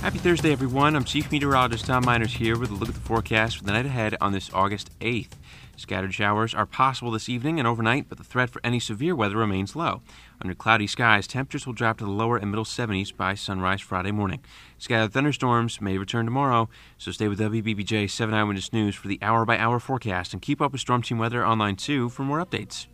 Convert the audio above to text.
Happy Thursday, everyone. I'm Chief Meteorologist Tom Meiners here with a look at the forecast for the night ahead on this August 8th. Scattered showers are possible this evening and overnight, but the threat for any severe weather remains low. Under cloudy skies, temperatures will drop to the lower and middle 70s by sunrise Friday morning. Scattered thunderstorms may return tomorrow, so stay with WBBJ 7 Eyewitness News for the hour by hour forecast and keep up with Storm Team Weather online too for more updates.